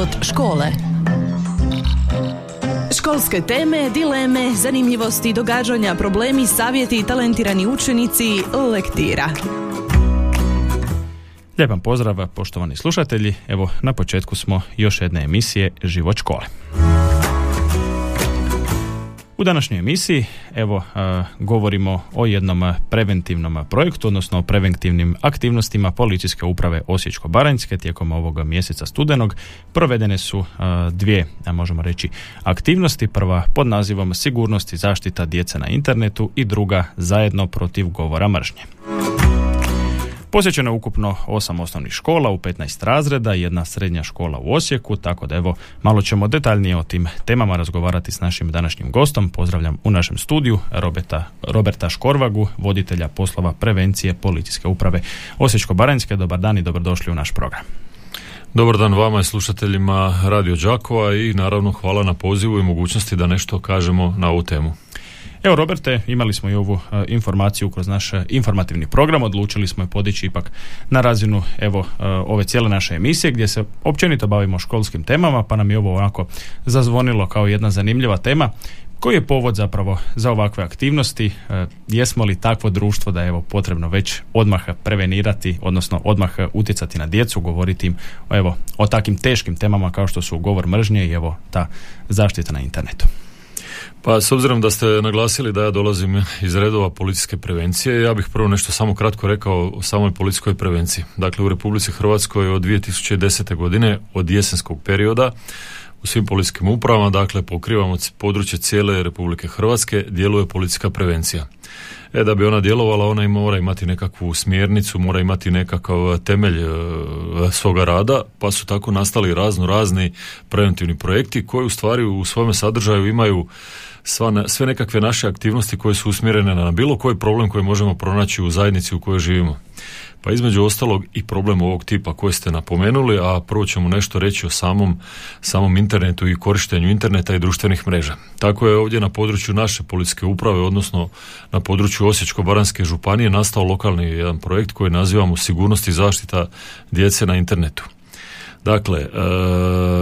Život škole. Školske teme, dileme, zanimljivosti, događanja, problemi, savjeti i talentirani učenici lektira. Lijepan pozdrav poštovani slušatelji. Evo na početku smo još jedne emisije Život škole. U današnjoj emisiji evo govorimo o jednom preventivnom projektu, odnosno o preventivnim aktivnostima policijske uprave Osječko-Baranjske tijekom ovog mjeseca studenog. Provedene su dvije, a možemo reći, aktivnosti. Prva pod nazivom Sigurnost i zaštita djece na internetu i druga zajedno protiv govora mržnje. Posjećeno je ukupno osam osnovnih škola u 15 razreda i jedna srednja škola u Osijeku, tako da evo malo ćemo detaljnije o tim temama razgovarati s našim današnjim gostom. Pozdravljam u našem studiju Roberta, Roberta Škorvagu, voditelja poslova prevencije policijske uprave Osječko-Baranjske. Dobar dan i dobrodošli u naš program. Dobar dan vama i slušateljima Radio Đakova i naravno hvala na pozivu i mogućnosti da nešto kažemo na ovu temu. Evo Roberte, imali smo i ovu e, informaciju kroz naš e, informativni program, odlučili smo je podići ipak na razinu evo e, ove cijele naše emisije gdje se općenito bavimo školskim temama, pa nam je ovo onako zazvonilo kao jedna zanimljiva tema. Koji je povod zapravo za ovakve aktivnosti? jesmo li takvo društvo da je evo potrebno već odmah prevenirati, odnosno odmah utjecati na djecu, govoriti im evo, o takvim teškim temama kao što su govor mržnje i evo ta zaštita na internetu? Pa s obzirom da ste naglasili da ja dolazim iz redova policijske prevencije, ja bih prvo nešto samo kratko rekao o samoj policijskoj prevenciji. Dakle, u Republici Hrvatskoj od 2010. godine, od jesenskog perioda, u svim policijskim upravama, dakle pokrivamo područje cijele Republike Hrvatske, djeluje policijska prevencija. E, da bi ona djelovala, ona mora imati nekakvu smjernicu, mora imati nekakav temelj e, svoga rada, pa su tako nastali razno razni preventivni projekti koji u stvari u svome sadržaju imaju sva, sve nekakve naše aktivnosti koje su usmjerene na bilo koji problem koji možemo pronaći u zajednici u kojoj živimo. Pa između ostalog i problem ovog tipa koji ste napomenuli, a prvo ćemo nešto reći o samom, samom internetu i korištenju interneta i društvenih mreža. Tako je ovdje na području naše policijske uprave, odnosno na području Osječko-Baranjske županije nastao lokalni jedan projekt koji nazivamo Sigurnost i zaštita djece na internetu. Dakle, e,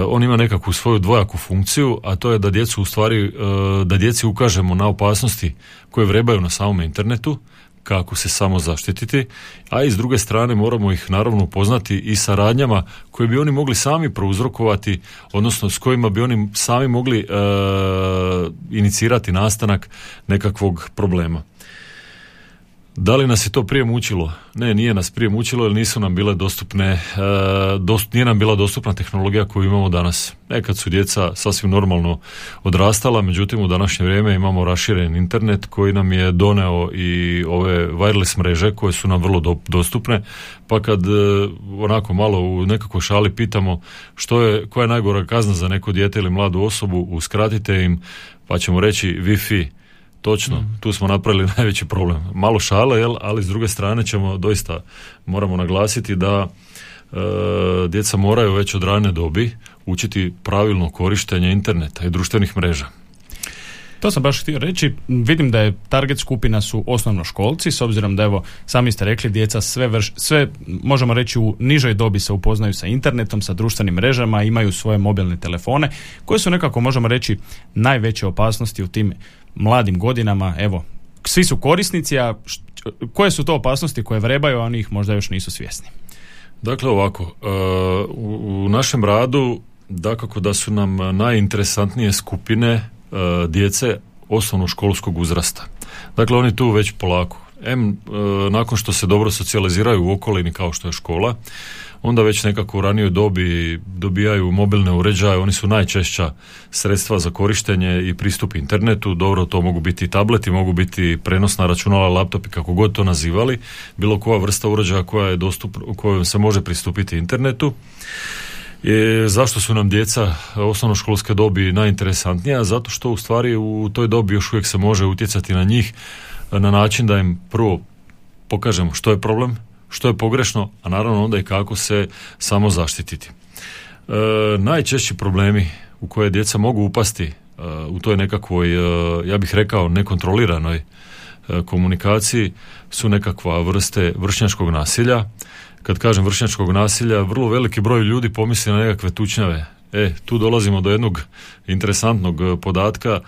on ima nekakvu svoju dvojaku funkciju, a to je da djecu u stvari, e, da djeci ukažemo na opasnosti koje vrebaju na samom internetu, kako se samo zaštititi, a i s druge strane moramo ih naravno upoznati i sa radnjama koje bi oni mogli sami prouzrokovati, odnosno s kojima bi oni sami mogli e, inicirati nastanak nekakvog problema. Da li nas je to prije mučilo? Ne, nije nas prije mučilo jer nisu nam bile dostupne, e, dost, nije nam bila dostupna tehnologija koju imamo danas. Nekad su djeca sasvim normalno odrastala, međutim u današnje vrijeme imamo raširen internet koji nam je doneo i ove wireless mreže koje su nam vrlo dostupne, pa kad e, onako malo u nekakvoj šali pitamo što je, koja je najgora kazna za neko dijete ili mladu osobu, uskratite im, pa ćemo reći Wi-Fi, Točno, mm. tu smo napravili najveći problem. Malo šale, jel, ali s druge strane ćemo doista, moramo naglasiti da e, djeca moraju već od rane dobi učiti pravilno korištenje interneta i društvenih mreža. To sam baš htio reći. Vidim da je target skupina su osnovnoškolci, s obzirom da evo, sami ste rekli, djeca sve, vrš, sve možemo reći u nižoj dobi se upoznaju sa internetom, sa društvenim mrežama, imaju svoje mobilne telefone, koje su nekako, možemo reći, najveće opasnosti u tim mladim godinama, evo, svi su korisnici, a koje su to opasnosti koje vrebaju, a oni ih možda još nisu svjesni? Dakle, ovako, e, u našem radu dakako da su nam najinteresantnije skupine e, djece osnovnoškolskog uzrasta. Dakle, oni tu već polako. M, e, nakon što se dobro socijaliziraju u okolini kao što je škola, onda već nekako u ranijoj dobi dobijaju mobilne uređaje, oni su najčešća sredstva za korištenje i pristup internetu, dobro to mogu biti tableti, mogu biti prenosna računala, laptopi, kako god to nazivali, bilo koja vrsta uređaja koja je dostupna, kojom se može pristupiti internetu. E, zašto su nam djeca osnovnoškolske dobi najinteresantnija? Zato što u stvari u toj dobi još uvijek se može utjecati na njih na način da im prvo pokažemo što je problem, što je pogrešno, a naravno onda i kako se samo zaštititi. E, najčešći problemi u koje djeca mogu upasti e, u toj nekakvoj, e, ja bih rekao, nekontroliranoj e, komunikaciji su nekakva vrste vršnjačkog nasilja. Kad kažem vršnjačkog nasilja, vrlo veliki broj ljudi pomisli na nekakve tučnjave, E, tu dolazimo do jednog interesantnog podatka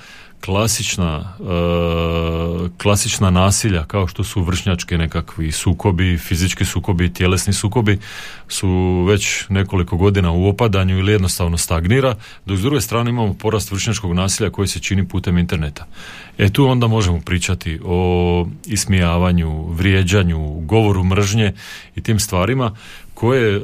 klasična, e, klasična nasilja kao što su vršnjački nekakvi sukobi, fizički sukobi, tjelesni sukobi su već nekoliko godina u opadanju ili jednostavno stagnira, dok s druge strane imamo porast vršnjačkog nasilja koji se čini putem interneta. E tu onda možemo pričati o ismijavanju, vrijeđanju, govoru mržnje i tim stvarima koje e,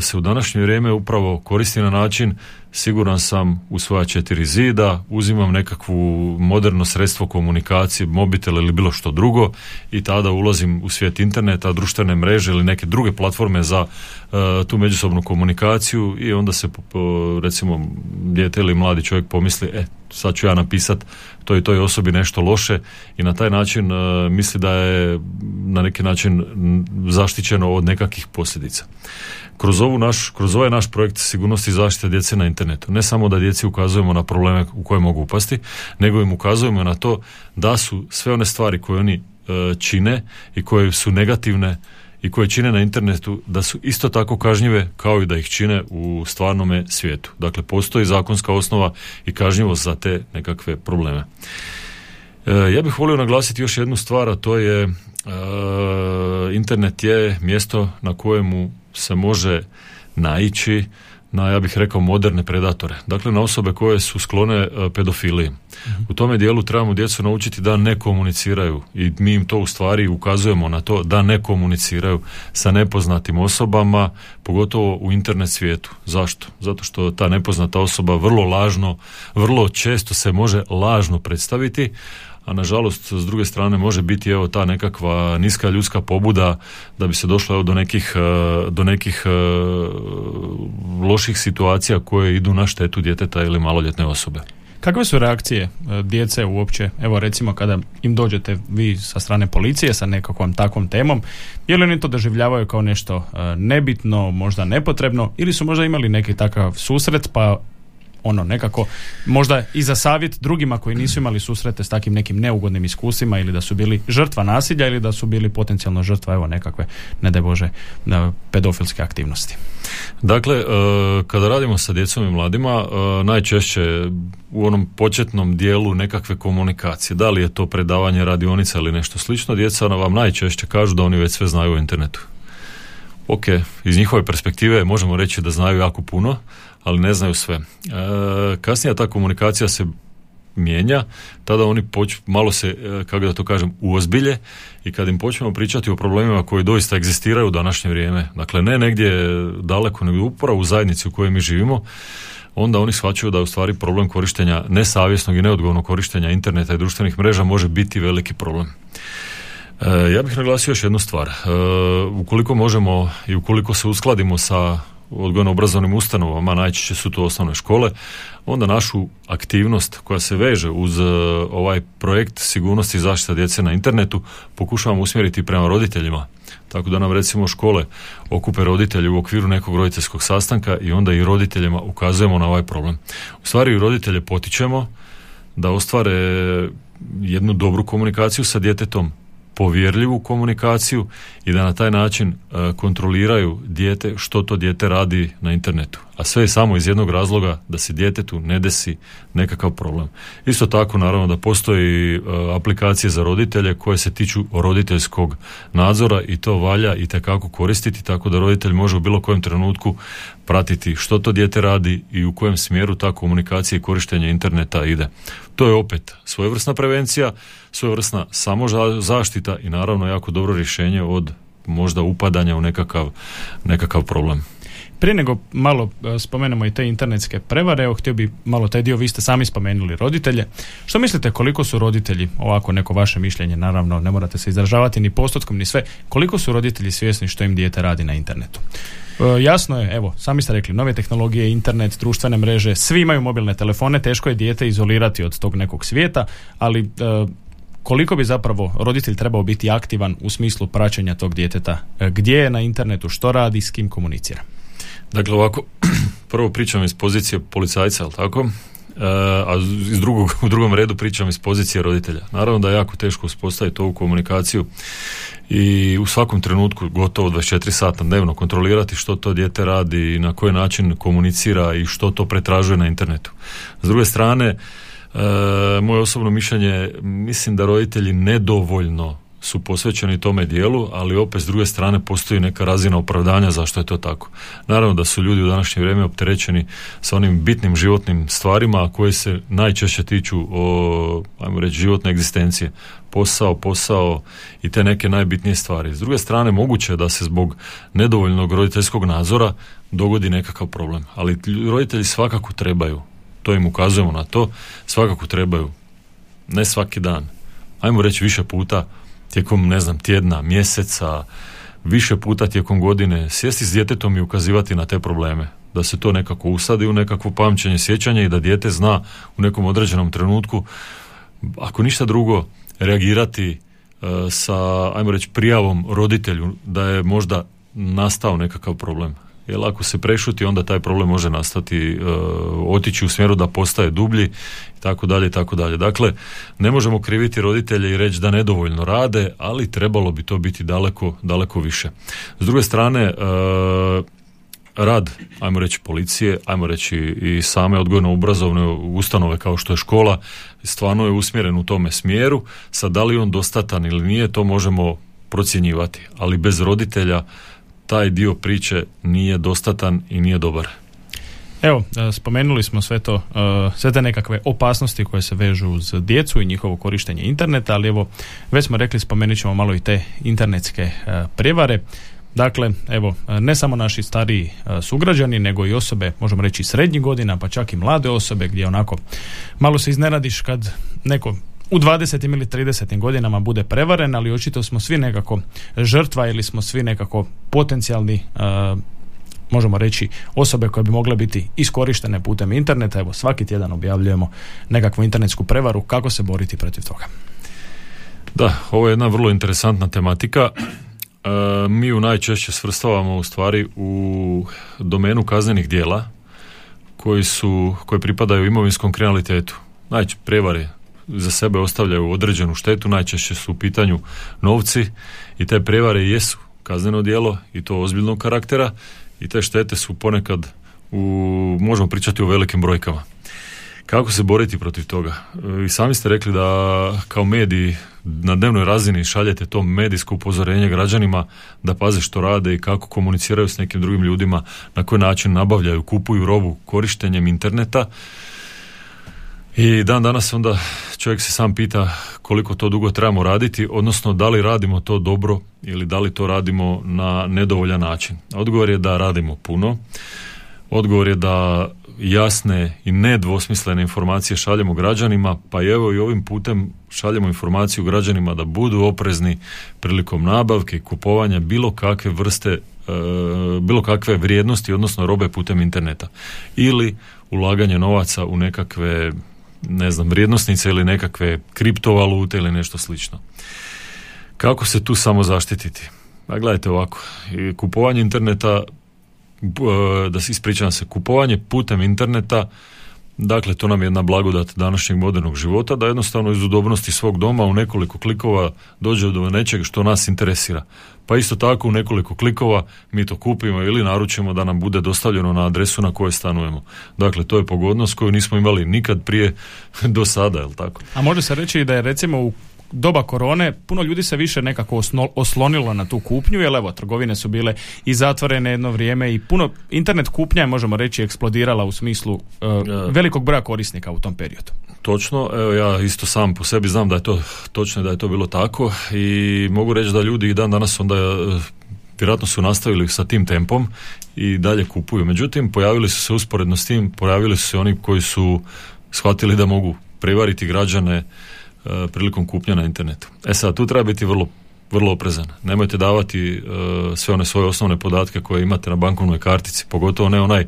se u današnje vrijeme upravo koristi na način siguran sam u svoja četiri zida, uzimam nekakvu moderno sredstvo komunikacije, mobitel ili bilo što drugo i tada ulazim u svijet interneta, društvene mreže ili neke druge platforme za tu međusobnu komunikaciju i onda se recimo dijete ili mladi čovjek pomisli e, sad ću ja napisat toj toj osobi nešto loše i na taj način e, misli da je na neki način zaštićeno od nekakvih posljedica kroz, ovu naš, kroz ovaj naš projekt sigurnosti i zaštite djece na internetu. Ne samo da djeci ukazujemo na probleme u koje mogu upasti, nego im ukazujemo na to da su sve one stvari koje oni e, čine i koje su negativne i koje čine na internetu da su isto tako kažnjive kao i da ih čine u stvarnome svijetu. Dakle, postoji zakonska osnova i kažnjivost za te nekakve probleme. E, ja bih volio naglasiti još jednu stvar, a to je e, internet je mjesto na kojemu se može naići na, ja bih rekao, moderne predatore. Dakle, na osobe koje su sklone e, pedofiliji. U tome dijelu trebamo djecu naučiti da ne komuniciraju i mi im to u stvari ukazujemo na to da ne komuniciraju sa nepoznatim osobama, pogotovo u internet svijetu. Zašto? Zato što ta nepoznata osoba vrlo lažno, vrlo često se može lažno predstaviti, a nažalost s druge strane može biti evo ta nekakva niska ljudska pobuda da bi se došlo evo do nekih, e, do nekih e, loših situacija koje idu na štetu djeteta ili maloljetne osobe. Kakve su reakcije e, djece uopće, evo recimo kada im dođete vi sa strane policije sa nekakvom takvom temom, je li oni to doživljavaju kao nešto nebitno, možda nepotrebno ili su možda imali neki takav susret pa ono nekako možda i za savjet drugima koji nisu imali susrete s takim nekim neugodnim iskusima ili da su bili žrtva nasilja ili da su bili potencijalno žrtva evo nekakve ne daj Bože pedofilske aktivnosti. Dakle, e, kada radimo sa djecom i mladima, e, najčešće u onom početnom dijelu nekakve komunikacije, da li je to predavanje radionica ili nešto slično, djeca vam najčešće kažu da oni već sve znaju o internetu. Ok, iz njihove perspektive možemo reći da znaju jako puno, ali ne znaju sve. E, kasnija ta komunikacija se mijenja, tada oni poč, malo se, e, kako da to kažem, uozbilje i kad im počnemo pričati o problemima koji doista egzistiraju u današnje vrijeme, dakle ne negdje daleko, nego upravo u zajednici u kojoj mi živimo, onda oni shvaćaju da je u stvari problem korištenja, nesavjesnog i neodgovornog korištenja interneta i društvenih mreža može biti veliki problem. E, ja bih naglasio još jednu stvar. E, ukoliko možemo i ukoliko se uskladimo sa odgojno-obrazovnim ustanovama, najčešće su to osnovne škole, onda našu aktivnost koja se veže uz e, ovaj projekt sigurnosti i zaštita djece na internetu pokušavamo usmjeriti prema roditeljima. Tako da nam recimo škole okupe roditelje u okviru nekog roditeljskog sastanka i onda i roditeljima ukazujemo na ovaj problem. U stvari roditelje potičemo da ostvare jednu dobru komunikaciju sa djetetom, povjerljivu komunikaciju i da na taj način e, kontroliraju dijete što to dijete radi na internetu. A sve je samo iz jednog razloga da se djetetu ne desi nekakav problem. Isto tako naravno da postoji e, aplikacije za roditelje koje se tiču roditeljskog nadzora i to valja i tekako koristiti tako da roditelj može u bilo kojem trenutku pratiti što to dijete radi i u kojem smjeru ta komunikacija i korištenje interneta ide. To je opet svojevrsna prevencija, svojevrsna samo zaštita i naravno jako dobro rješenje od možda upadanja u nekakav, nekakav problem. Prije nego malo e, spomenemo i te internetske prevare, evo htio bi malo taj dio, vi ste sami spomenuli roditelje. Što mislite koliko su roditelji, ovako neko vaše mišljenje, naravno ne morate se izražavati ni postotkom ni sve, koliko su roditelji svjesni što im dijete radi na internetu? E, jasno je, evo, sami ste rekli, nove tehnologije, internet, društvene mreže, svi imaju mobilne telefone, teško je dijete izolirati od tog nekog svijeta, ali e, koliko bi zapravo roditelj trebao biti aktivan u smislu praćenja tog djeteta, gdje je na internetu, što radi, s kim komunicira? Dakle, ovako, prvo pričam iz pozicije policajca, ali tako? E, a iz drugog, u drugom redu pričam iz pozicije roditelja. Naravno da je jako teško uspostaviti ovu komunikaciju i u svakom trenutku gotovo 24 sata dnevno kontrolirati što to dijete radi i na koji način komunicira i što to pretražuje na internetu. S druge strane, e, moje osobno mišljenje, mislim da roditelji nedovoljno su posvećeni tome dijelu, ali opet s druge strane postoji neka razina opravdanja zašto je to tako. Naravno da su ljudi u današnje vrijeme opterećeni sa onim bitnim životnim stvarima koje se najčešće tiču o, ajmo reći, životne egzistencije. Posao, posao i te neke najbitnije stvari. S druge strane, moguće je da se zbog nedovoljnog roditeljskog nadzora dogodi nekakav problem. Ali roditelji svakako trebaju, to im ukazujemo na to, svakako trebaju, ne svaki dan, ajmo reći više puta tijekom, ne znam, tjedna, mjeseca, više puta tijekom godine, sjesti s djetetom i ukazivati na te probleme. Da se to nekako usadi u nekakvo pamćenje, sjećanje i da dijete zna u nekom određenom trenutku, ako ništa drugo, reagirati e, sa, ajmo reći, prijavom roditelju da je možda nastao nekakav problem jer ako se prešuti onda taj problem može nastati e, otići u smjeru da postaje dublji i tako dalje i tako dalje. Dakle, ne možemo kriviti roditelje i reći da nedovoljno rade, ali trebalo bi to biti daleko, daleko više. S druge strane, e, rad, ajmo reći policije, ajmo reći i same odgojno obrazovne ustanove kao što je škola, stvarno je usmjeren u tome smjeru. Sad da li on dostatan ili nije, to možemo procjenjivati, ali bez roditelja taj dio priče nije dostatan i nije dobar. Evo, e, spomenuli smo sve to, e, sve te nekakve opasnosti koje se vežu uz djecu i njihovo korištenje interneta, ali evo, već smo rekli, spomenut ćemo malo i te internetske e, prijevare. Dakle, evo, ne samo naši stariji sugrađani, nego i osobe, možemo reći srednjih godina, pa čak i mlade osobe, gdje onako malo se iznenadiš kad neko u 20. ili 30. godinama bude prevaren, ali očito smo svi nekako žrtva ili smo svi nekako potencijalni uh, možemo reći osobe koje bi mogle biti iskorištene putem interneta. Evo svaki tjedan objavljujemo nekakvu internetsku prevaru. Kako se boriti protiv toga? Da, ovo je jedna vrlo interesantna tematika. E, mi ju najčešće svrstavamo u stvari u domenu kaznenih dijela koji su, koji pripadaju imovinskom kriminalitetu. Najče prevare, za sebe ostavljaju određenu štetu, najčešće su u pitanju novci i te prevare jesu kazneno djelo i to ozbiljnog karaktera i te štete su ponekad u, možemo pričati o velikim brojkama. Kako se boriti protiv toga? I sami ste rekli da kao mediji na dnevnoj razini šaljete to medijsko upozorenje građanima da paze što rade i kako komuniciraju s nekim drugim ljudima, na koji način nabavljaju, kupuju robu korištenjem interneta i dan danas onda čovjek se sam pita koliko to dugo trebamo raditi, odnosno da li radimo to dobro ili da li to radimo na nedovoljan način. Odgovor je da radimo puno. Odgovor je da jasne i nedvosmislene informacije šaljemo građanima, pa evo i ovim putem šaljemo informaciju građanima da budu oprezni prilikom nabavke kupovanja bilo kakve vrste, e, bilo kakve vrijednosti, odnosno robe putem interneta. Ili ulaganje novaca u nekakve ne znam, vrijednosnice ili nekakve kriptovalute ili nešto slično. Kako se tu samo zaštititi? Pa gledajte ovako, kupovanje interneta, da se ispričam se, kupovanje putem interneta, dakle to nam je jedna blagodat današnjeg modernog života, da jednostavno iz udobnosti svog doma u nekoliko klikova dođe do nečeg što nas interesira. Pa isto tako u nekoliko klikova mi to kupimo ili naručimo da nam bude dostavljeno na adresu na kojoj stanujemo. Dakle, to je pogodnost koju nismo imali nikad prije do sada, je tako? A može se reći da je recimo u doba korone puno ljudi se više nekako oslonilo na tu kupnju, jer evo, trgovine su bile i zatvorene jedno vrijeme i puno, internet kupnja je, možemo reći, eksplodirala u smislu uh, velikog broja korisnika u tom periodu. Točno, evo ja isto sam po sebi znam da je to točno da je to bilo tako i mogu reći da ljudi i dan danas onda uh, vjerojatno su nastavili sa tim tempom i dalje kupuju. Međutim, pojavili su se usporedno s tim, pojavili su se oni koji su shvatili da mogu prevariti građane E, prilikom kupnja na internetu. E sad, tu treba biti vrlo vrlo oprezan. Nemojte davati e, sve one svoje osnovne podatke koje imate na bankovnoj kartici, pogotovo ne onaj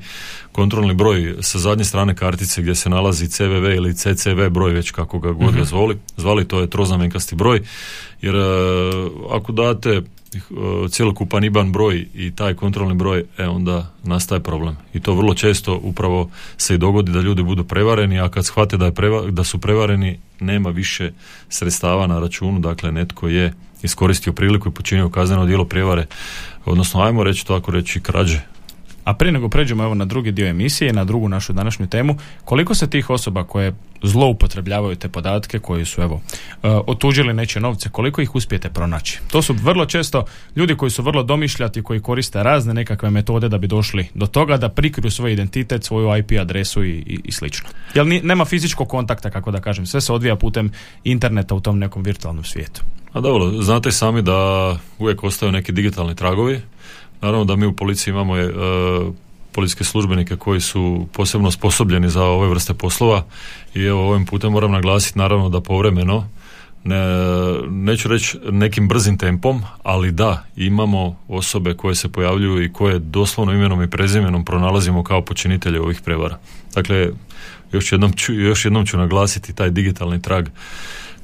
kontrolni broj sa zadnje strane kartice gdje se nalazi CVV ili CCV broj, već kako ga god ga mhm. zvali, zvali to je troznamenkasti broj, jer e, ako date cjelokupan IBAN broj i taj kontrolni broj, e onda nastaje problem. I to vrlo često upravo se i dogodi da ljudi budu prevareni, a kad shvate da, je da su prevareni, nema više sredstava na računu, dakle netko je iskoristio priliku i počinio kazneno djelo prijevare, odnosno ajmo reći to ako reći krađe a prije nego pređemo evo na drugi dio emisije, na drugu našu današnju temu, koliko se tih osoba koje zloupotrebljavaju te podatke, koji su evo e, otuđili neće novce, koliko ih uspijete pronaći? To su vrlo često ljudi koji su vrlo domišljati, koji koriste razne nekakve metode da bi došli do toga da prikriju svoj identitet, svoju IP adresu i, i, i slično. Jer nema fizičkog kontakta, kako da kažem, sve se odvija putem interneta u tom nekom virtualnom svijetu. A dobro, znate sami da uvijek ostaju neki digitalni tragovi, Naravno da mi u policiji imamo je, policijske službenike koji su posebno sposobljeni za ove vrste poslova. I evo ovim putem moram naglasiti naravno da povremeno ne, neću reći nekim brzim tempom, ali da, imamo osobe koje se pojavljuju i koje doslovno imenom i prezimenom pronalazimo kao počinitelje ovih prevara. Dakle, još jednom ću, još jednom ću naglasiti taj digitalni trag.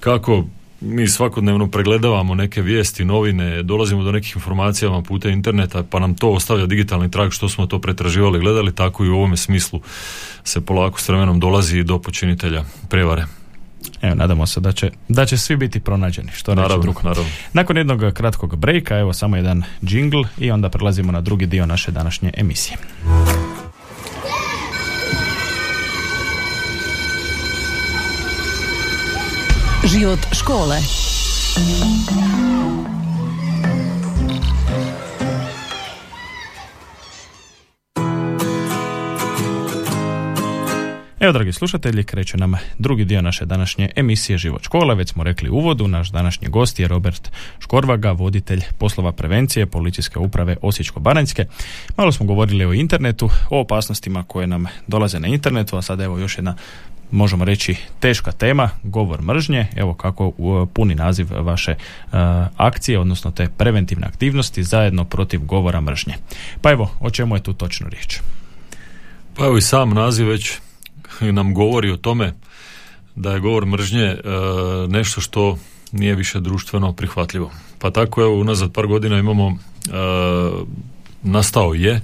Kako mi svakodnevno pregledavamo neke vijesti, novine, dolazimo do nekih informacijama putem interneta, pa nam to ostavlja digitalni trag što smo to pretraživali, gledali, tako i u ovome smislu se polako s vremenom dolazi do počinitelja prevare. Evo, nadamo se da će, da će svi biti pronađeni, što naravno, drugo. Naravno. Nakon jednog kratkog brejka, evo samo jedan džingl i onda prelazimo na drugi dio naše današnje emisije. Život škole. Evo, dragi slušatelji, kreće nam drugi dio naše današnje emisije Život škole. Već smo rekli u uvodu, naš današnji gost je Robert Škorvaga, voditelj poslova prevencije Policijske uprave Osječko-Baranjske. Malo smo govorili o internetu, o opasnostima koje nam dolaze na internetu, a sada evo još jedna možemo reći teška tema, govor mržnje, evo kako puni naziv vaše uh, akcije, odnosno te preventivne aktivnosti zajedno protiv govora mržnje. Pa evo, o čemu je tu točno riječ? Pa evo i sam naziv već nam govori o tome da je govor mržnje uh, nešto što nije više društveno prihvatljivo. Pa tako evo unazad par godina imamo uh, nastao je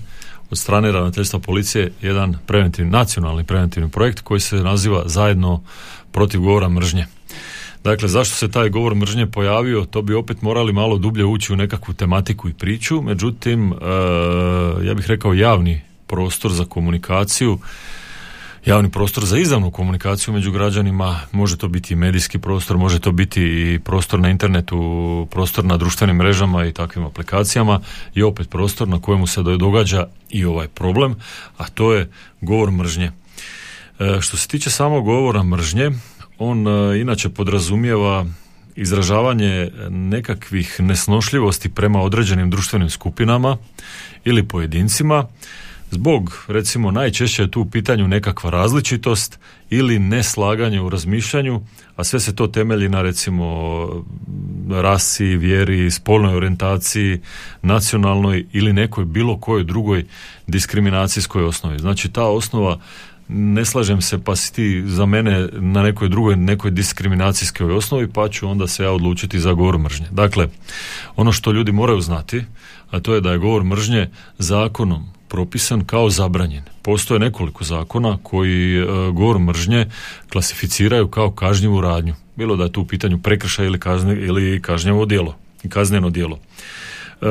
od strane ravnateljstva policije jedan preventivni, nacionalni preventivni projekt koji se naziva zajedno protiv govora mržnje. Dakle, zašto se taj govor mržnje pojavio, to bi opet morali malo dublje ući u nekakvu tematiku i priču, međutim, e, ja bih rekao javni prostor za komunikaciju javni prostor za izravnu komunikaciju među građanima, može to biti i medijski prostor, može to biti i prostor na internetu, prostor na društvenim mrežama i takvim aplikacijama i opet prostor na kojemu se događa i ovaj problem, a to je govor mržnje. E, što se tiče samog govora mržnje, on e, inače podrazumijeva izražavanje nekakvih nesnošljivosti prema određenim društvenim skupinama ili pojedincima Zbog, recimo, najčešće je tu u pitanju nekakva različitost ili neslaganje u razmišljanju, a sve se to temelji na, recimo, rasi, vjeri, spolnoj orijentaciji, nacionalnoj ili nekoj bilo kojoj drugoj diskriminacijskoj osnovi. Znači, ta osnova ne slažem se pa si ti za mene na nekoj drugoj nekoj diskriminacijskoj osnovi pa ću onda se ja odlučiti za govor mržnje. Dakle, ono što ljudi moraju znati, a to je da je govor mržnje zakonom propisan kao zabranjen. Postoje nekoliko zakona koji e, govor mržnje klasificiraju kao kažnjivu radnju. Bilo da je tu u pitanju prekršaj ili, kazne, ili kažnjivo djelo, kazneno djelo. E,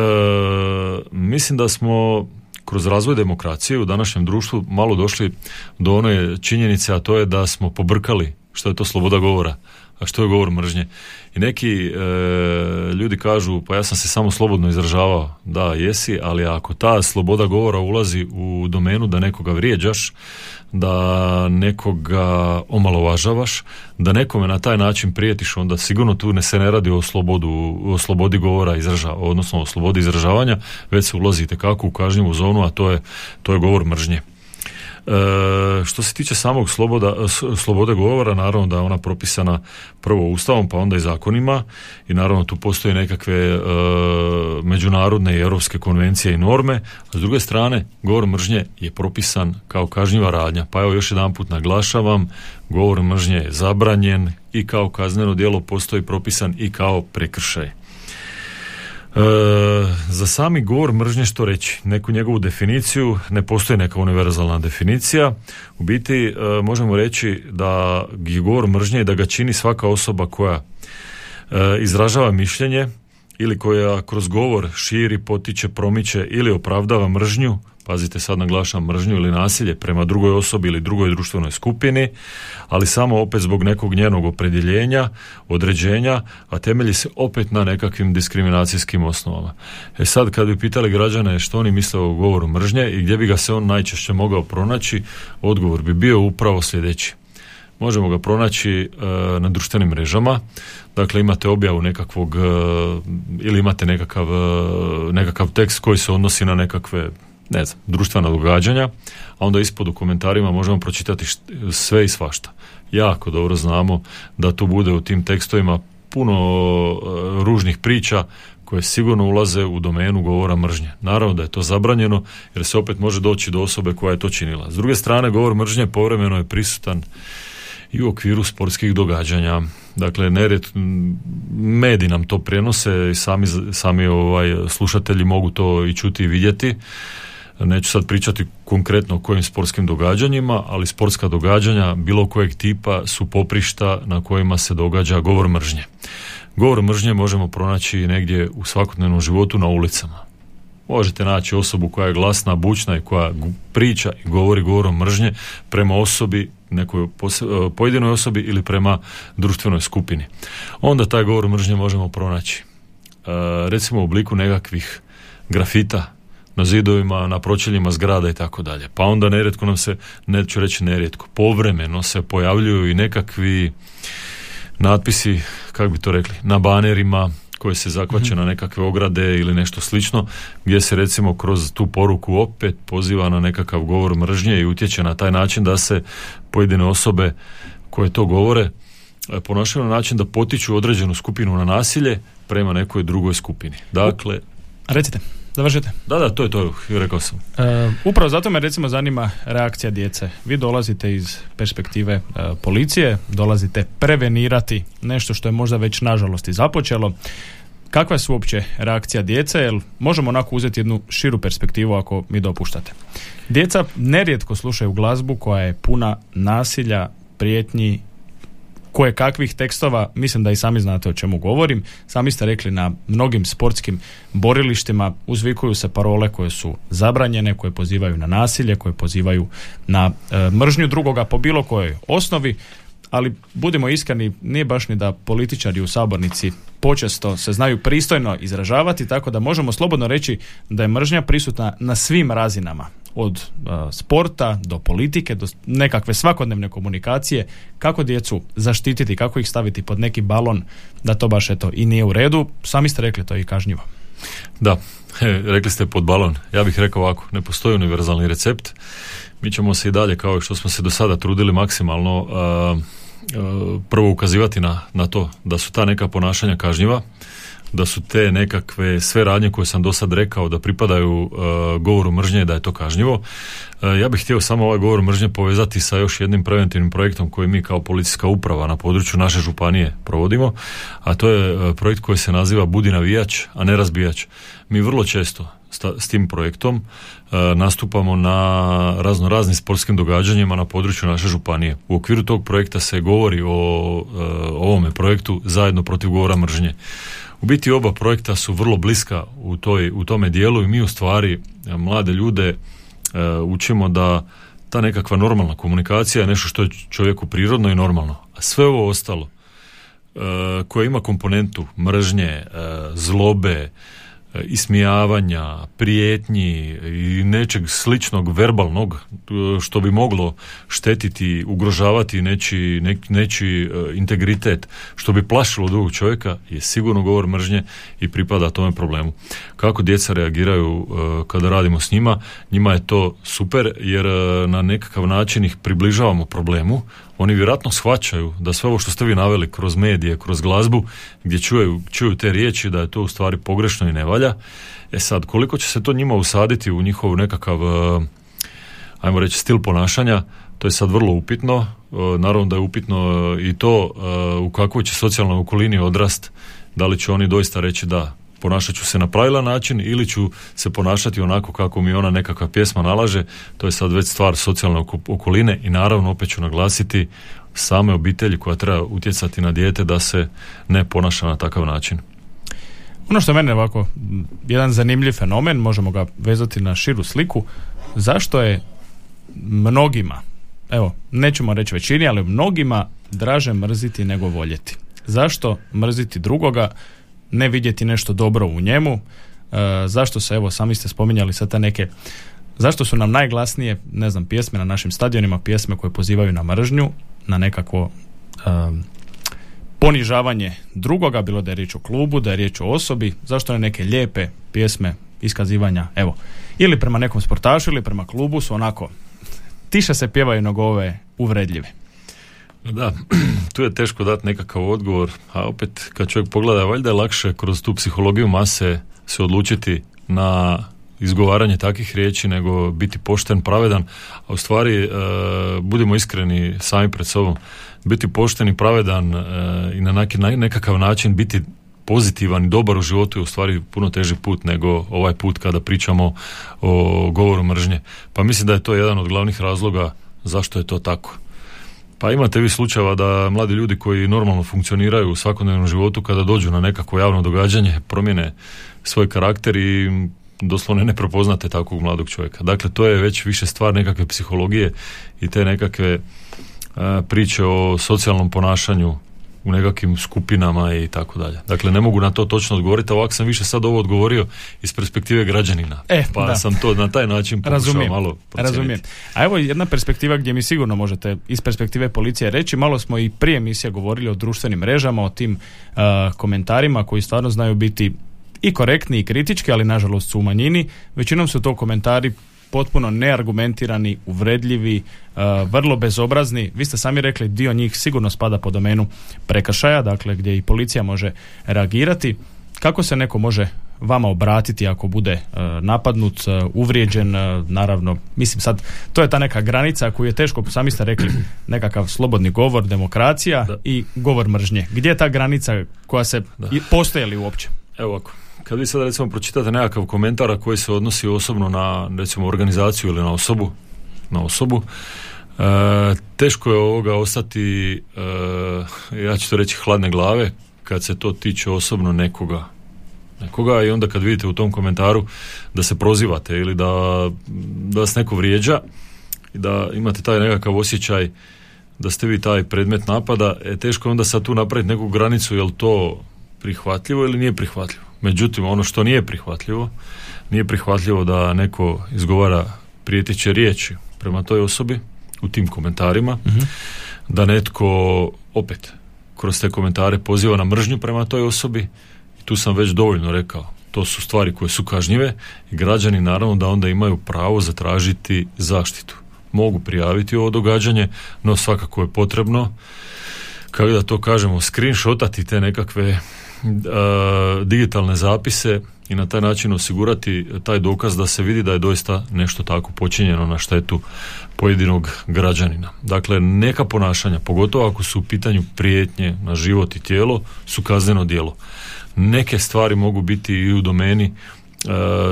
mislim da smo kroz razvoj demokracije u današnjem društvu malo došli do one činjenice, a to je da smo pobrkali što je to sloboda govora, a što je govor mržnje. I neki e, ljudi kažu, pa ja sam se samo slobodno izražavao. Da, jesi, ali ako ta sloboda govora ulazi u domenu da nekoga vrijeđaš, da nekoga omalovažavaš, da nekome na taj način prijetiš, onda sigurno tu ne se ne radi o, slobodu, o slobodi govora izražava, odnosno o slobodi izražavanja, već se ulazite kako u kažnjivu zonu, a to je, to je govor mržnje. E, što se tiče samog sloboda, slobode govora, naravno da je ona propisana prvo ustavom, pa onda i zakonima i naravno tu postoje nekakve e, međunarodne i europske konvencije i norme, a s druge strane govor mržnje je propisan kao kažnjiva radnja. Pa evo još jedan put naglašavam, govor mržnje je zabranjen i kao kazneno djelo postoji propisan i kao prekršaj. Za sami govor mržnje što reći? Neku njegovu definiciju, ne postoji neka univerzalna definicija. U biti e, možemo reći da je govor mržnje i da ga čini svaka osoba koja e, izražava mišljenje ili koja kroz govor širi, potiče, promiče ili opravdava mržnju, pazite sad naglašam mržnju ili nasilje prema drugoj osobi ili drugoj društvenoj skupini, ali samo opet zbog nekog njenog opredjeljenja, određenja, a temelji se opet na nekakvim diskriminacijskim osnovama. E sad kad bi pitali građane što oni misle o govoru mržnje i gdje bi ga se on najčešće mogao pronaći, odgovor bi bio upravo sljedeći. Možemo ga pronaći e, na društvenim mrežama, dakle imate objavu nekakvog e, ili imate nekakav, e, nekakav tekst koji se odnosi na nekakve ne znam, društvena događanja, a onda ispod u komentarima možemo pročitati sve i svašta. Jako dobro znamo da tu bude u tim tekstovima puno e, ružnih priča koje sigurno ulaze u domenu govora mržnje. Naravno da je to zabranjeno jer se opet može doći do osobe koja je to činila. S druge strane, govor mržnje povremeno je prisutan i u okviru sportskih događanja. Dakle, nered, mediji nam to prenose i sami, sami ovaj, slušatelji mogu to i čuti i vidjeti. Neću sad pričati konkretno o kojim sportskim događanjima, ali sportska događanja bilo kojeg tipa su poprišta na kojima se događa govor mržnje. Govor mržnje možemo pronaći negdje u svakodnevnom životu na ulicama. Možete naći osobu koja je glasna, bučna i koja priča i govori govorom mržnje prema osobi, nekoj e, pojedinoj osobi ili prema društvenoj skupini. Onda taj govor mržnje možemo pronaći. E, recimo u obliku nekakvih grafita, na zidovima, na pročeljima zgrada i tako dalje. Pa onda nerijetko nam se, neću reći nerijetko, povremeno se pojavljuju i nekakvi natpisi, kako bi to rekli, na banerima koje se zakvaće mhm. na nekakve ograde ili nešto slično, gdje se recimo kroz tu poruku opet poziva na nekakav govor mržnje i utječe na taj način da se pojedine osobe koje to govore e, ponašaju na način da potiču određenu skupinu na nasilje prema nekoj drugoj skupini. Dakle... Recite. Završite. Da, da, to je to, rekao sam. E, upravo zato me recimo zanima reakcija djece. Vi dolazite iz perspektive e, policije, dolazite prevenirati nešto što je možda već nažalost i započelo. Kakva je uopće reakcija djece? Jer možemo onako uzeti jednu širu perspektivu ako mi dopuštate. Djeca nerijetko slušaju glazbu koja je puna nasilja, prijetnji koje kakvih tekstova, mislim da i sami znate o čemu govorim, sami ste rekli na mnogim sportskim borilištima uzvikuju se parole koje su zabranjene, koje pozivaju na nasilje, koje pozivaju na e, mržnju drugoga po bilo kojoj osnovi, ali budimo iskreni, nije baš ni da političari u sabornici počesto se znaju pristojno izražavati, tako da možemo slobodno reći da je mržnja prisutna na svim razinama, od sporta do politike, do nekakve svakodnevne komunikacije, kako djecu zaštititi, kako ih staviti pod neki balon, da to baš eto i nije u redu, sami ste rekli to je i kažnjivo. Da, rekli ste pod balon. Ja bih rekao ovako, ne postoji univerzalni recept. Mi ćemo se i dalje, kao što smo se do sada trudili maksimalno, prvo ukazivati na, na to da su ta neka ponašanja kažnjiva, da su te nekakve sve radnje koje sam do sad rekao da pripadaju uh, govoru mržnje da je to kažnjivo. Uh, ja bih htio samo ovaj govor mržnje povezati sa još jednim preventivnim projektom koji mi kao policijska uprava na području naše županije provodimo, a to je uh, projekt koji se naziva Budi navijač, a ne razbijač. Mi vrlo često s tim projektom nastupamo na razno raznim sportskim događanjima na području naše županije. U okviru tog projekta se govori o ovome projektu zajedno protiv govora mržnje. U biti oba projekta su vrlo bliska u, toj, u tome dijelu i mi u stvari e, mlade ljude e, učimo da ta nekakva normalna komunikacija je nešto što je čovjeku prirodno i normalno. A sve ovo ostalo e, koje ima komponentu mržnje, zlobe, ismijavanja, prijetnji i nečeg sličnog verbalnog što bi moglo štetiti, ugrožavati neči, neči e, integritet, što bi plašilo drugog čovjeka je sigurno govor mržnje i pripada tome problemu. Kako djeca reagiraju e, kada radimo s njima, njima je to super jer e, na nekakav način ih približavamo problemu, oni vjerojatno shvaćaju da sve ovo što ste vi naveli kroz medije, kroz glazbu, gdje čuju, čuju te riječi da je to u stvari pogrešno i ne valja. E sad, koliko će se to njima usaditi u njihov nekakav, e, ajmo reći, stil ponašanja, to je sad vrlo upitno. E, naravno da je upitno i to e, u kakvoj će socijalnoj okolini odrast, da li će oni doista reći da, ponašat ću se na pravilan način ili ću se ponašati onako kako mi ona nekakva pjesma nalaže, to je sad već stvar socijalne okoline i naravno opet ću naglasiti same obitelji koja treba utjecati na dijete da se ne ponaša na takav način. Ono što mene ovako, jedan zanimljiv fenomen, možemo ga vezati na širu sliku, zašto je mnogima, evo, nećemo reći većini, ali mnogima draže mrziti nego voljeti. Zašto mrziti drugoga, ne vidjeti nešto dobro u njemu, e, zašto se, evo, sami ste spominjali sad te neke Zašto su nam najglasnije, ne znam, pjesme na našim stadionima, pjesme koje pozivaju na mržnju, na nekakvo um, ponižavanje drugoga, bilo da je riječ o klubu, da je riječ o osobi, zašto ne neke lijepe pjesme iskazivanja, evo, ili prema nekom sportašu ili prema klubu su onako, tiše se pjevaju nego ove uvredljive. Da, tu je teško dati nekakav odgovor, a opet kad čovjek pogleda, valjda je lakše kroz tu psihologiju mase se odlučiti na izgovaranje takvih riječi nego biti pošten, pravedan, a u stvari e, budimo iskreni sami pred sobom. Biti pošten i pravedan e, i na neki, nekakav način biti pozitivan i dobar u životu je u stvari puno teži put nego ovaj put kada pričamo o govoru mržnje. Pa mislim da je to jedan od glavnih razloga zašto je to tako. Pa imate vi slučajeva da mladi ljudi koji normalno funkcioniraju u svakodnevnom životu kada dođu na nekakvo javno događanje promijene svoj karakter i doslovno ne prepoznate takvog mladog čovjeka. Dakle, to je već više stvar nekakve psihologije i te nekakve priče o socijalnom ponašanju u nekakvim skupinama i tako dalje. Dakle, ne mogu na to točno odgovoriti, ovako sam više sad ovo odgovorio iz perspektive građanina. E, pa da. sam to na taj način pokušao Razumijem. malo Razumijem. A evo jedna perspektiva gdje mi sigurno možete iz perspektive policije reći, malo smo i prije emisija govorili o društvenim mrežama, o tim komentarima koji stvarno znaju biti i korektni i kritički, ali nažalost su u manjini. Većinom su to komentari potpuno neargumentirani, uvredljivi, uh, vrlo bezobrazni. Vi ste sami rekli, dio njih sigurno spada po domenu prekršaja, dakle gdje i policija može reagirati. Kako se neko može vama obratiti ako bude uh, napadnut, uh, uvrijeđen, naravno, mislim sad, to je ta neka granica koju je teško, sami ste rekli, nekakav slobodni govor, demokracija i govor mržnje. Gdje je ta granica koja se, postoje li uopće? Evo ovako, kad vi sad recimo pročitate nekakav komentar koji se odnosi osobno na recimo organizaciju ili na osobu, na osobu, e, teško je ovoga ostati, e, ja ću to reći hladne glave, kad se to tiče osobno nekoga. Nekoga i onda kad vidite u tom komentaru da se prozivate ili da, da vas neko vrijeđa i da imate taj nekakav osjećaj da ste vi taj predmet napada, e, teško je onda sad tu napraviti neku granicu, jel to prihvatljivo ili nije prihvatljivo. Međutim, ono što nije prihvatljivo, nije prihvatljivo da neko izgovara prijeteće riječi prema toj osobi u tim komentarima, mhm. da netko opet kroz te komentare poziva na mržnju prema toj osobi i tu sam već dovoljno rekao to su stvari koje su kažnjive i građani naravno da onda imaju pravo zatražiti zaštitu. Mogu prijaviti ovo događanje, no svakako je potrebno kako da to kažemo, screenshotati te nekakve digitalne zapise i na taj način osigurati taj dokaz da se vidi da je doista nešto tako počinjeno na štetu pojedinog građanina. Dakle, neka ponašanja, pogotovo ako su u pitanju prijetnje na život i tijelo, su kazneno djelo. Neke stvari mogu biti i u domeni E,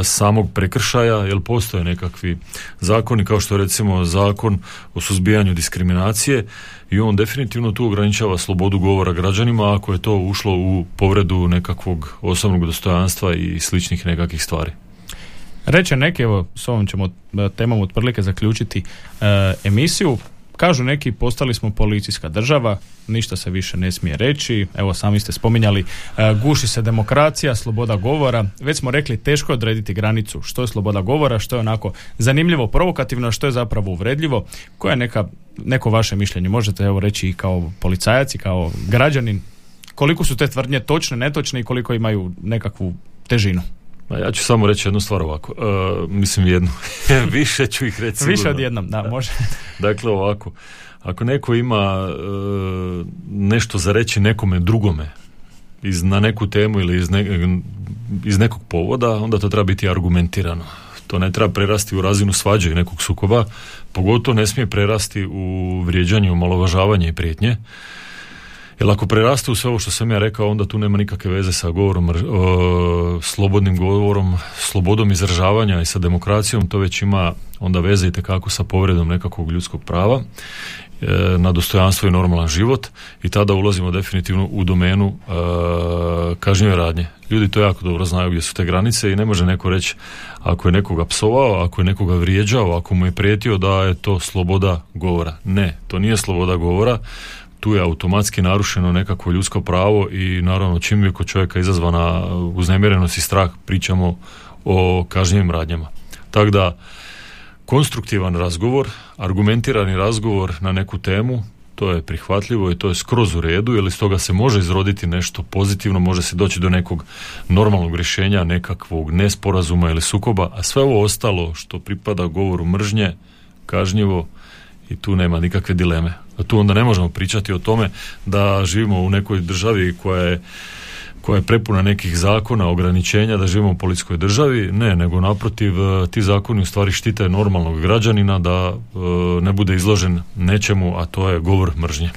samog prekršaja, jer postoje nekakvi zakoni kao što je recimo zakon o suzbijanju diskriminacije i on definitivno tu ograničava slobodu govora građanima ako je to ušlo u povredu nekakvog osobnog dostojanstva i sličnih nekakvih stvari. Reče neke, evo s ovom ćemo e, temom otprilike zaključiti e, emisiju. Kažu neki, postali smo policijska država, ništa se više ne smije reći. Evo, sami ste spominjali, e, guši se demokracija, sloboda govora. Već smo rekli, teško je odrediti granicu. Što je sloboda govora, što je onako zanimljivo, provokativno, što je zapravo uvredljivo. Koje je neka, neko vaše mišljenje? Možete evo reći i kao policajac i kao građanin. Koliko su te tvrdnje točne, netočne i koliko imaju nekakvu težinu? Ma ja ću samo reći jednu stvar ovako. Uh, mislim jednu. Više ću ih reći Više od jednom, da, može. dakle ovako. Ako neko ima uh, nešto za reći nekome drugome iz, na neku temu ili iz, iz nekog povoda, onda to treba biti argumentirano. To ne treba prerasti u razinu svađe i nekog sukoba, pogotovo ne smije prerasti u vrijeđanje, omalovažavanje i prijetnje. Jer ako preraste u sve ovo što sam ja rekao, onda tu nema nikakve veze sa govorom, slobodnim govorom, slobodom izražavanja i sa demokracijom, to već ima onda veze i tekako sa povredom nekakvog ljudskog prava e, na dostojanstvo i normalan život i tada ulazimo definitivno u domenu e, kažnjive radnje. Ljudi to jako dobro znaju gdje su te granice i ne može neko reći ako je nekoga psovao, ako je nekoga vrijeđao, ako mu je prijetio da je to sloboda govora. Ne, to nije sloboda govora, tu je automatski narušeno nekakvo ljudsko pravo i naravno čim je kod čovjeka izazvana uznemirenost i strah pričamo o kažnjivim radnjama. Tako da konstruktivan razgovor, argumentirani razgovor na neku temu, to je prihvatljivo i to je skroz u redu, jer iz toga se može izroditi nešto pozitivno, može se doći do nekog normalnog rješenja, nekakvog nesporazuma ili sukoba, a sve ovo ostalo što pripada govoru mržnje, kažnjivo i tu nema nikakve dileme. Tu onda ne možemo pričati o tome da živimo u nekoj državi koja je koja je prepuna nekih zakona, ograničenja da živimo u policijskoj državi, ne, nego naprotiv e, ti zakoni u stvari štite normalnog građanina da e, ne bude izložen nečemu, a to je govor mržnje.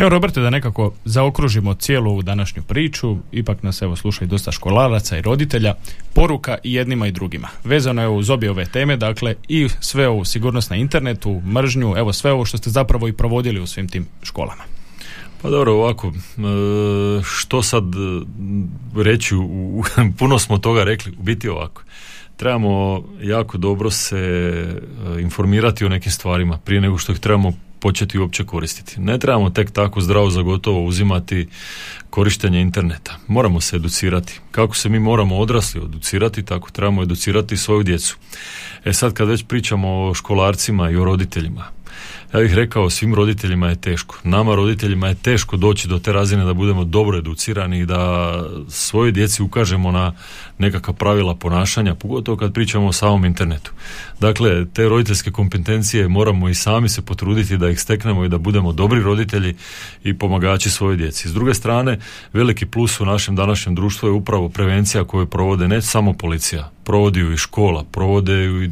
Evo Roberte da nekako zaokružimo cijelu ovu današnju priču, ipak nas evo sluša i dosta školaraca i roditelja, poruka i jednima i drugima. Vezano je uz obje ove teme, dakle i sve ovo sigurnost na internetu, mržnju, evo sve ovo što ste zapravo i provodili u svim tim školama. Pa dobro, ovako, e, što sad e, reći, puno smo toga rekli, u biti ovako. Trebamo jako dobro se e, informirati o nekim stvarima prije nego što ih trebamo početi uopće koristiti. Ne trebamo tek tako zdravo za gotovo uzimati korištenje interneta. Moramo se educirati. Kako se mi moramo odrasli educirati, tako trebamo educirati svoju djecu. E sad kad već pričamo o školarcima i o roditeljima, ja bih rekao svim roditeljima je teško. Nama roditeljima je teško doći do te razine da budemo dobro educirani i da svojoj djeci ukažemo na nekakva pravila ponašanja, pogotovo kad pričamo o samom internetu. Dakle, te roditeljske kompetencije moramo i sami se potruditi da ih steknemo i da budemo dobri roditelji i pomagači svojoj djeci. S druge strane, veliki plus u našem današnjem društvu je upravo prevencija koju provode ne samo policija, provodi ju i škola, provode ju i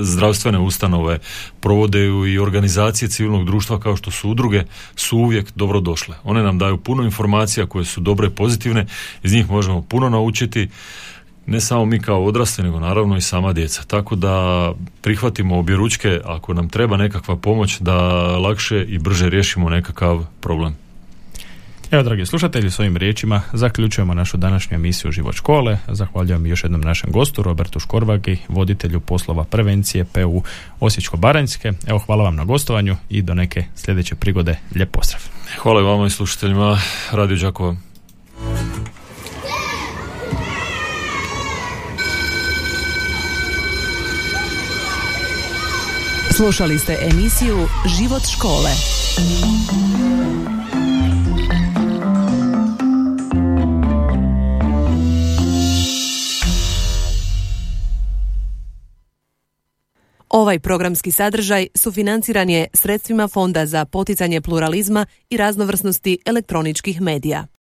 zdravstvene ustanove, provode ju i organizacije civilnog društva kao što su udruge, su uvijek dobro došle. One nam daju puno informacija koje su dobre i pozitivne, iz njih možemo puno naučiti, ne samo mi kao odrasli, nego naravno i sama djeca. Tako da prihvatimo obje ručke ako nam treba nekakva pomoć da lakše i brže riješimo nekakav problem. Evo, dragi slušatelji, s ovim riječima zaključujemo našu današnju emisiju Život škole. Zahvaljujem još jednom našem gostu, Robertu Škorvagi, voditelju poslova prevencije PU Osječko-Baranjske. Evo, hvala vam na gostovanju i do neke sljedeće prigode. Lijep pozdrav. Hvala i vama i slušateljima Radio Đakova. Slušali ste emisiju Život škole. Ovaj programski sadržaj sufinanciran je sredstvima Fonda za poticanje pluralizma i raznovrsnosti elektroničkih medija.